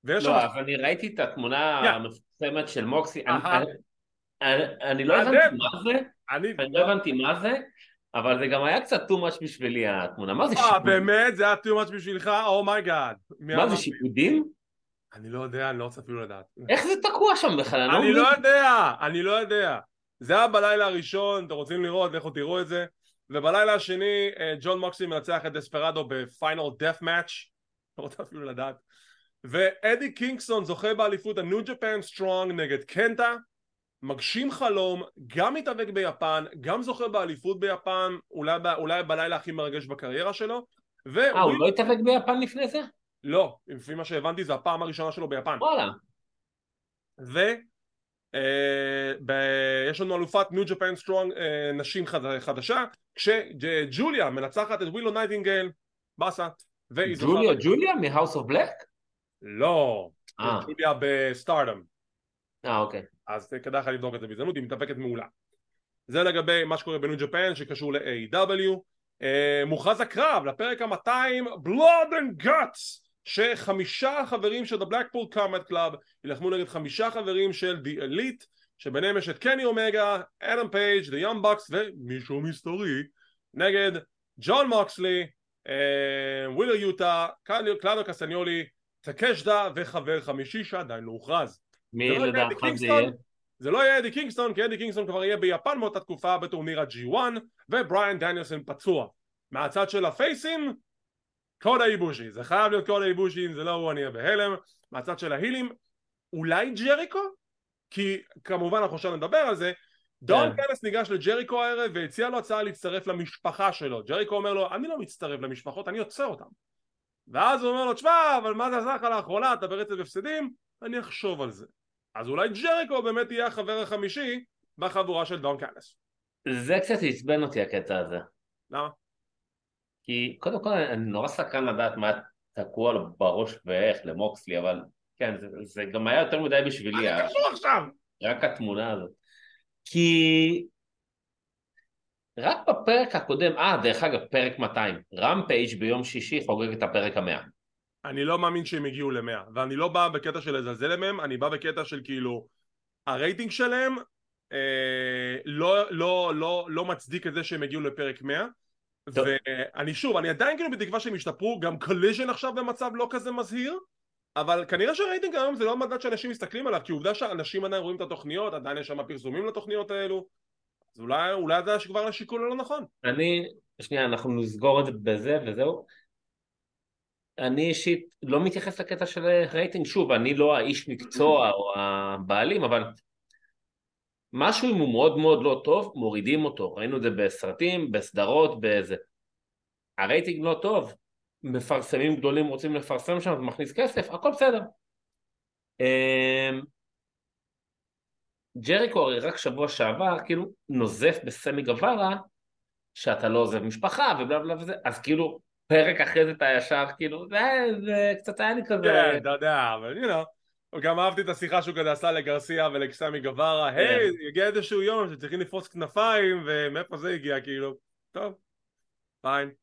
לא, שם... אבל אני ראיתי את התמונה yeah. המפורסמת של מוקסלי, אני, אני, אני לא הבנתי מה זה, אני לא הבנתי מה זה, אבל זה גם היה קצת too much בשבילי התמונה, מה זה שיפודים? אה באמת? זה היה too much בשבילך? oh my god. Oh מה זה שיפודים? אני לא יודע, אני לא רוצה אפילו לדעת. איך זה תקוע שם בכלל? אני לא יודע, אני לא יודע. זה היה בלילה הראשון, אתם רוצים לראות, לכו תראו את זה. ובלילה השני, אה, ג'ון מוקסלי מנצח את דספרדו ב final deathmatch, לא רוצה אפילו לדעת. ואדי קינגסטון זוכה באליפות ה New Japan Strong נגד קנטה, מגשים חלום, גם מתאבק ביפן, גם זוכה באליפות ביפן, אולי, אולי בלילה הכי מרגש בקריירה שלו. אה, הוא לא התאבק ביפן לפני זה? לא, לפי מה שהבנתי זו הפעם הראשונה שלו ביפן. וואלה. ו... אה, ב... יש לנו אלופת New Japan Strong נשים חד... חדשה כשג'וליה מנצחת את ווילו נייטינגל באסה ג'וליה ג'וליה מ-House of Black? לא, אה. ג'וליה ב-Stardom אה אוקיי אז כדאי לך לבדוק את זה בהזדמנות, היא מתאפקת מעולה. זה לגבי מה שקורה ב-New Japan שקשור ל-AEW. אה, מוכרז הקרב לפרק ה-200 Blood and Guts שחמישה חברים של The Blackpool Combat Club ילחמו נגד חמישה חברים של The Elite שביניהם יש את קני אומגה, אדם פייג', The Young Bucks ומישהו מסתורי נגד ג'ון מוקסלי, ווילר יוטה, קלאודיו קסטניולי, טקשיטה וחבר חמישי שעדיין לא הוכרז. מי לא לדעתך זה יהיה? זה לא יהיה אדי קינגסטון כי אדי קינגסטון כבר יהיה ביפן מאותה תקופה בטורניר ה-G1 ובריאן דניאלסון פצוע. מהצד של הפייסים קודה איבושי זה חייב להיות קודה איבושי אם זה לא הוא אני אהיה בהלם. מהצד של ההילים אולי ג'ריקו? כי כמובן אנחנו עכשיו נדבר על זה דון כן. קנס ניגש לג'ריקו הערב והציע לו הצעה להצטרף למשפחה שלו ג'ריקו אומר לו אני לא מצטרף למשפחות אני עוצר אותם ואז הוא אומר לו תשמע אבל מה זה עשה לך לאחרונה אתה ברצף הפסדים אני אחשוב על זה אז אולי ג'ריקו באמת יהיה החבר החמישי בחבורה של דון קאנס. זה קצת עצבן אותי הקטע הזה. למה? כי קודם כל אני נורא סקרן לדעת מה תקוע לו בראש ואיך למוקסלי, אבל כן, זה, זה גם היה יותר מדי בשבילי. מה קשור עכשיו? רק התמונה הזאת. כי רק בפרק הקודם, אה דרך אגב פרק 200, רמפייג' ביום שישי חוגג את הפרק המאה. אני לא מאמין שהם הגיעו למאה ואני לא בא בקטע של לזלזל מהם אני בא בקטע של כאילו הרייטינג שלהם אה, לא, לא, לא, לא מצדיק את זה שהם הגיעו לפרק 100 ואני שוב אני עדיין כאילו בתקווה שהם ישתפרו גם Collision עכשיו במצב לא כזה מזהיר אבל כנראה שהרייטינג היום זה לא מדד שאנשים מסתכלים עליו כי עובדה שאנשים עדיין רואים את התוכניות עדיין יש שם פרסומים לתוכניות האלו אז אולי, אולי זה כבר השיקול הלא נכון. אני, שנייה אנחנו נסגור את זה בזה וזהו. אני אישית לא מתייחס לקטע של רייטינג, שוב, אני לא האיש מקצוע או הבעלים, אבל משהו אם הוא מאוד מאוד לא טוב, מורידים אותו. ראינו את זה בסרטים, בסדרות, באיזה... הרייטינג לא טוב, מפרסמים גדולים רוצים לפרסם שם, זה מכניס כסף, הכל בסדר. אמ, ג'ריקו הרי רק שבוע שעבר כאילו נוזף בסמי גווארה שאתה לא עוזב משפחה ובלה בלה וזה, אז כאילו פרק אחרי זה אתה ישר, כאילו, זה, זה קצת היה לי כזה... כן, אתה יודע, אבל you know. גם אהבתי את השיחה שהוא כזה עשה לגרסיה ולסמי גווארה, כן. היי, יגיע איזשהו יום שצריכים לפרוס כנפיים, ומאיפה זה הגיע, כאילו, טוב, fine.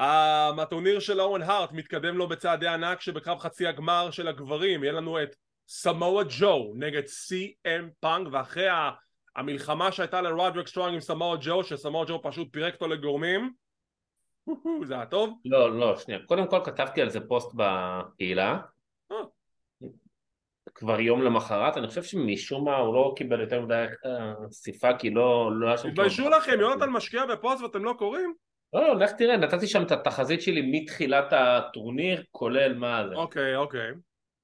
הטורניר של אוון הארט מתקדם לו בצעדי ענק שבקרב חצי הגמר של הגברים יהיה לנו את סמואה ג'ו נגד סי.אם פאנק ואחרי המלחמה שהייתה לרודריק סטרונג עם סמואה ג'ו שסמואה ג'ו פשוט פירק אותו לגורמים זה היה טוב? לא, לא, שנייה. קודם כל כתבתי על זה פוסט בקהילה. אה. כבר יום למחרת, אני חושב שמשום מה הוא לא קיבל יותר מדי חשיפה אה, כי לא, לא. תתביישו לכם, יונתן משקיע בפוסט ואתם לא קוראים? לא, לא, לך תראה, נתתי שם את התחזית שלי מתחילת הטורניר, כולל מה זה. אוקיי, אוקיי.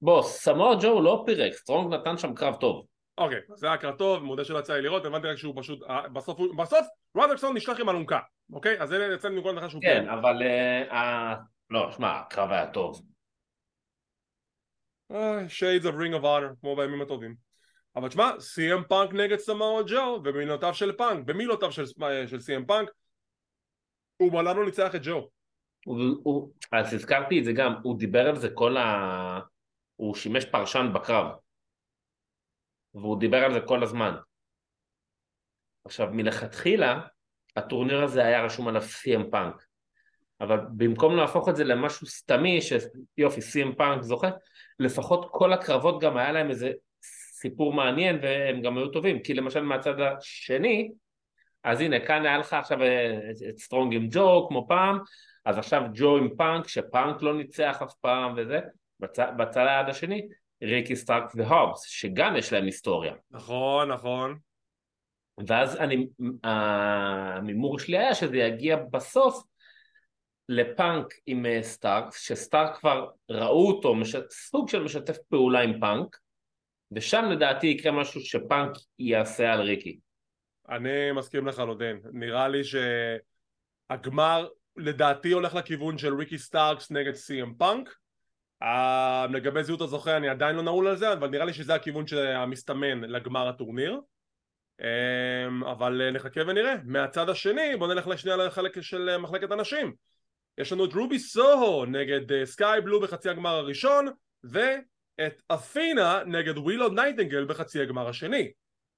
בוא, סמואה ג'ו לא פירק, סטרונג נתן שם קרב טוב. אוקיי, זה היה קרב טוב, מודה שלא יצא לי לראות, הבנתי רק שהוא פשוט, אה, בסוף, בסוף רודרסון נשלח עם אלונקה, אוקיי? אז זה יצא לי מכל דבר שהוא כן, אבל... אה, אה, לא, שמע, הקרב היה טוב. Shades of Ring of Honor, כמו בימים הטובים. אבל תשמע, סי.אם פאנק נגד סמואה ג'ו, ובמילותיו של פאנק, במילותיו של, אה, של סי.אם פאנק, הוא מעולם לא ניצח את ג'ו. הוא, הוא, אז הזכרתי את זה גם, הוא דיבר על זה כל ה... הוא שימש פרשן בקרב. והוא דיבר על זה כל הזמן. עכשיו, מלכתחילה, הטורניר הזה היה רשום עליו CM פאנק. אבל במקום להפוך את זה למשהו סתמי, שיופי, CM פאנק זוכה, לפחות כל הקרבות גם היה להם איזה סיפור מעניין והם גם היו טובים. כי למשל מהצד השני, אז הנה, כאן היה לך עכשיו אה, את סטרונג עם ג'ו כמו פעם, אז עכשיו ג'ו עם פאנק, שפאנק לא ניצח אף פעם וזה, בצד, בצד היד השני, ריקי סטארקס והובס, שגם יש להם היסטוריה. נכון, נכון. ואז אני, ההימור שלי היה שזה יגיע בסוף לפאנק עם אה, סטארקס, שסטארקס כבר ראו אותו מש... סוג של משתף פעולה עם פאנק, ושם לדעתי יקרה משהו שפאנק יעשה על ריקי. אני מסכים לחלוטין. נראה לי שהגמר לדעתי הולך לכיוון של ריקי סטארקס נגד סי.אם פאנק. Uh, לגבי זהות הזוכה אני עדיין לא נעול על זה, אבל נראה לי שזה הכיוון המסתמן לגמר הטורניר. Um, אבל uh, נחכה ונראה. מהצד השני בוא נלך לשנייה לחלק של uh, מחלקת הנשים. יש לנו את רובי סוהו נגד סקאי uh, בלו בחצי הגמר הראשון, ואת אתינה נגד ווילו נייטינגל בחצי הגמר השני.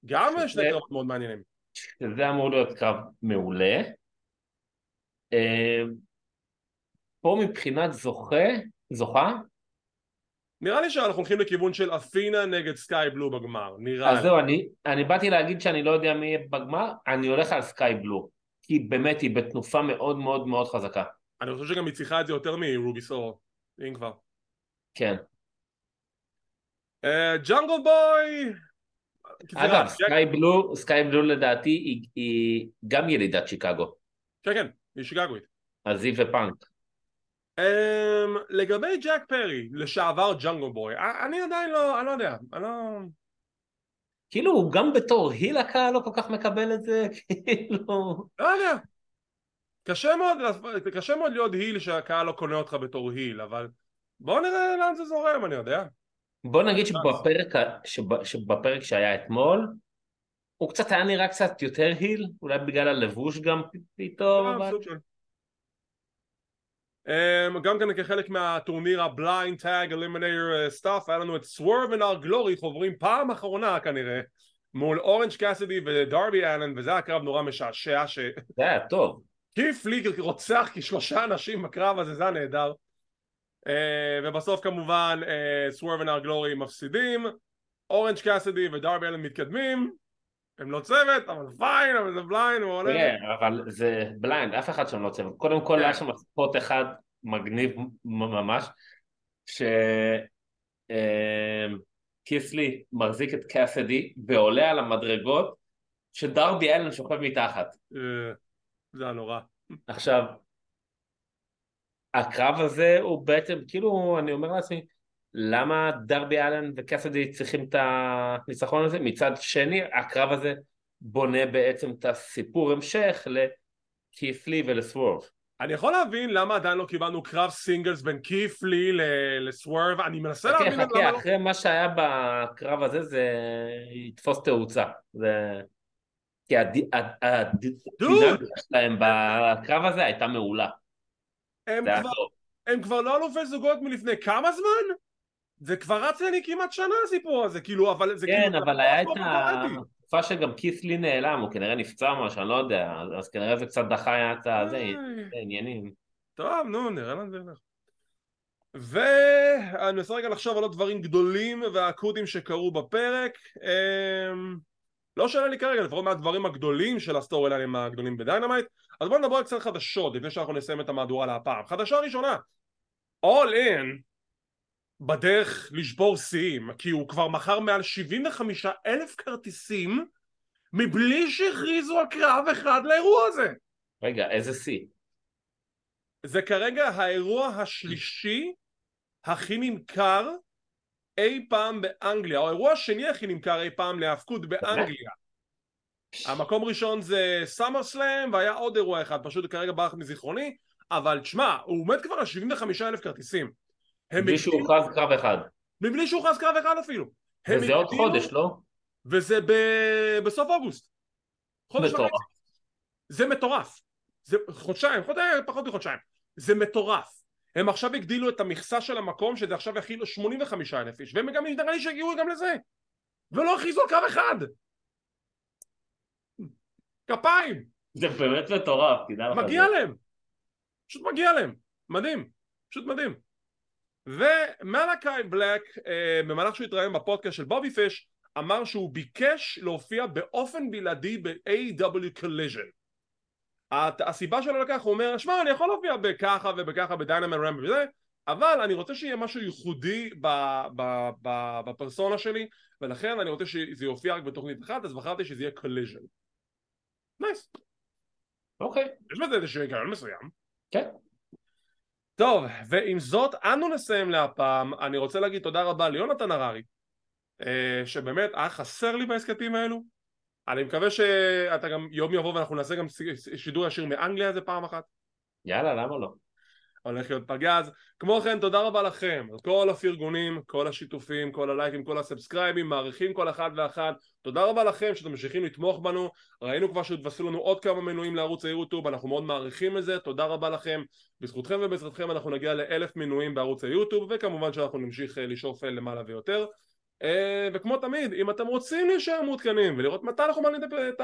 גם. שני קרבות מאוד מעניינים. שזה אמור להיות קרב מעולה. פה מבחינת זוכה, זוכה, נראה לי שאנחנו הולכים לכיוון של אפינה נגד סקאי בלו בגמר, נראה אז לי. זהו, אני, אני באתי להגיד שאני לא יודע מי יהיה בגמר, אני הולך על סקאי בלו, כי באמת היא בתנופה מאוד מאוד מאוד חזקה. אני חושב שגם היא צריכה את זה יותר מרובי סורו, אם כבר. כן. ג'אנגל בוי! אגב, סקאי בלו, סקאי בלו לדעתי היא, היא גם ילידת שיקגו. כן, כן, היא שיקגואית. אז היא ופאנק. Um, לגבי ג'ק פרי, לשעבר ג'אנגל בוי, אני עדיין לא, אני לא יודע, אני לא... כאילו, הוא גם בתור היל הקהל לא כל כך מקבל את זה, כאילו... לא יודע. קשה מאוד, קשה מאוד להיות היל שהקהל לא קונה אותך בתור היל, אבל בוא נראה לאן זה זורם, אני יודע. בוא נגיד שבפרק, שבפרק, שבפרק שהיה אתמול, הוא קצת היה נראה קצת יותר heel, אולי בגלל הלבוש גם פתאום, אבל... Um, גם כן כחלק מהטורניר ה Blind Tag Eliminator stuff היה לנו את Swerve In Our Glory חוברים פעם אחרונה כנראה מול אורנג' קאסידי ודרבי אלן וזה היה קרב נורא משעשע ש... זה היה טוב. קית' לי רוצח כשלושה אנשים בקרב הזה זה היה נהדר ובסוף כמובן Swerve In Our Glory מפסידים אורנג' קאסידי ודרבי אלן מתקדמים הם לא צוות, אבל fine, אבל זה blind. כן, אבל זה blind, אף אחד שם לא צוות. קודם כל היה שם spot אחד מגניב ממש, שקית' לי מחזיק את קאסידי ועולה על המדרגות שדרבי אלן שוכב מתחת. זה היה נורא. עכשיו, הקרב הזה הוא בעצם, כאילו, אני אומר לעצמי, למה דרבי אלן וקסדי צריכים את הניצחון הזה? מצד שני, הקרב הזה בונה בעצם את הסיפור המשך לכיפלי ולסוורב. אני יכול להבין למה עדיין לא קיבלנו קרב סינגלס בין כיפלי לסוורב, אני מנסה להבין חכה, אחרי מה שהיה בקרב הזה זה יתפוס תאוצה. זה... כי הדינמיקה שלהם בקרב הזה הייתה מעולה. הם כבר, הם כבר לא אלופי זוגות מלפני כמה זמן? זה כבר רץ לי כמעט שנה הסיפור הזה, כאילו, אבל זה כן, כאילו... כן, אבל היה את התקופה שגם כיסלי נעלם, הוא כנראה נפצע משהו, אני לא יודע, אז כנראה זה קצת דחה את העניינים. טוב, נו, נראה לנו זה ילך. ואני מנסה רגע לחשוב על עוד דברים גדולים ואקוטיים שקרו בפרק. לא שעולה לי כרגע, לפחות מהדברים הגדולים של הסטורי ליינים הגדולים ב-Dynamite. אז בואו נדבר קצת חדשות לפני שאנחנו נסיים את המהדורה להפעם. חדשה ראשונה, All In בדרך לשבור שיאים, כי הוא כבר מכר מעל 75 אלף כרטיסים מבלי שהכריזו על קרב אחד לאירוע הזה. רגע, איזה שיא? זה כרגע האירוע השלישי הכי נמכר אי פעם באנגליה, או האירוע השני הכי נמכר אי פעם להאבקות באנגליה. המקום ראשון זה סאמר סלאם והיה עוד אירוע אחד, פשוט כרגע ברח מזיכרוני, אבל תשמע, הוא עומד כבר על 75 אלף כרטיסים. בלי שהוכרז קרב אחד. מבלי שהוכרז קרב אחד אפילו. וזה עוד חודש, לא? וזה ב... בסוף אוגוסט. חודש וחצי. זה מטורף. זה חודשיים, חודש, פחות מחודשיים. זה מטורף. הם עכשיו הגדילו את המכסה של המקום שזה עכשיו יכיל 85 אלף איש והם גם נראה לי שהגיעו גם לזה ולא הכריזו על קו אחד כפיים. זה באמת מטורף, תדע לך מגיע להם. פשוט מגיע להם, מדהים. פשוט מדהים. ומלאקי בלק אה, במהלך שהוא התראיין בפודקאסט של בובי פיש אמר שהוא ביקש להופיע באופן בלעדי ב-AW Collision. הסיבה שלו לכך הוא אומר שמע אני יכול להופיע בככה ובככה ב Dynamite, Rampage וזה אבל אני רוצה שיהיה משהו ייחודי בפרסונה שלי ולכן אני רוצה שזה יופיע רק בתוכנית אחת אז בחרתי שזה יהיה Collision nice. אוקיי. יש בזה איזשהו היגיון מסוים. כן. טוב ועם זאת אנו נסיים להפעם. אני רוצה להגיד תודה רבה ליונתן הררי אה, שבאמת היה חסר לי בהסכתים האלו. אני מקווה שאתה גם יום יבוא ואנחנו נעשה גם שידור ישיר מאנגליה איזה פעם אחת. יאללה למה לא הולך להיות פגז. כמו כן תודה רבה לכם על כל הפרגונים, כל השיתופים, כל הלייקים, כל הסאבסקרייבים מעריכים כל אחד ואחת. תודה רבה לכם שאתם ממשיכים לתמוך בנו. ראינו כבר שהתווספו לנו עוד כמה מנויים לערוץ היוטיוב אנחנו מאוד מעריכים את זה. תודה רבה לכם. בזכותכם ובעזרתכם אנחנו נגיע לאלף מנויים בערוץ היוטיוב וכמובן שאנחנו נמשיך אה, לשאוף אה, למעלה ויותר. אה, וכמו תמיד, אם אתם רוצים להישאר מעודכנים ולראות מתי אנחנו מעלים את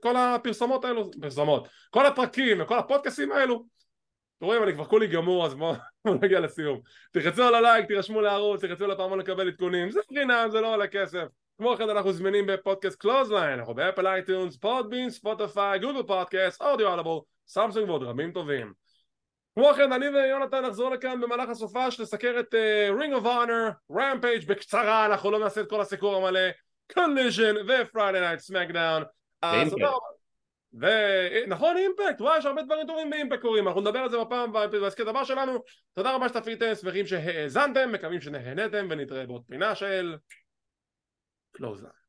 כל הפרסומות האלו, פרסומות, כל הפרקים וכל הפודקאסטים האלו אתם רואים, אני כבר כולי גמור, אז בואו נגיע לסיום. תחצו על הלייק, תירשמו לערוץ, תחצו על הפעמון לקבל עדכונים, זה חינם, זה לא עולה כסף. כמו כן אנחנו זמינים בפודקאסט Clothesline, אנחנו ב Apple iTunes, Podbean, Spotify, Google Podcast, Audible, Samsung ועוד רבים טובים. כמו כן אני ויונתן נחזור לכאן במהלך הסופש לסקר את Ring of Honor, Rampage בקצרה אנחנו לא נעשה את כל הסיקור המלא, Collision ו Friday Night SmackDown ונכון Impact, וואי יש הרבה דברים טובים ב Impact קורים, אנחנו נדבר על זה בפעם בהסכת הבא שלנו, תודה רבה שצפיתם, שמחים שהאזנתם, מקווים שנהנתם ונתראה בעוד פינה של Clothesline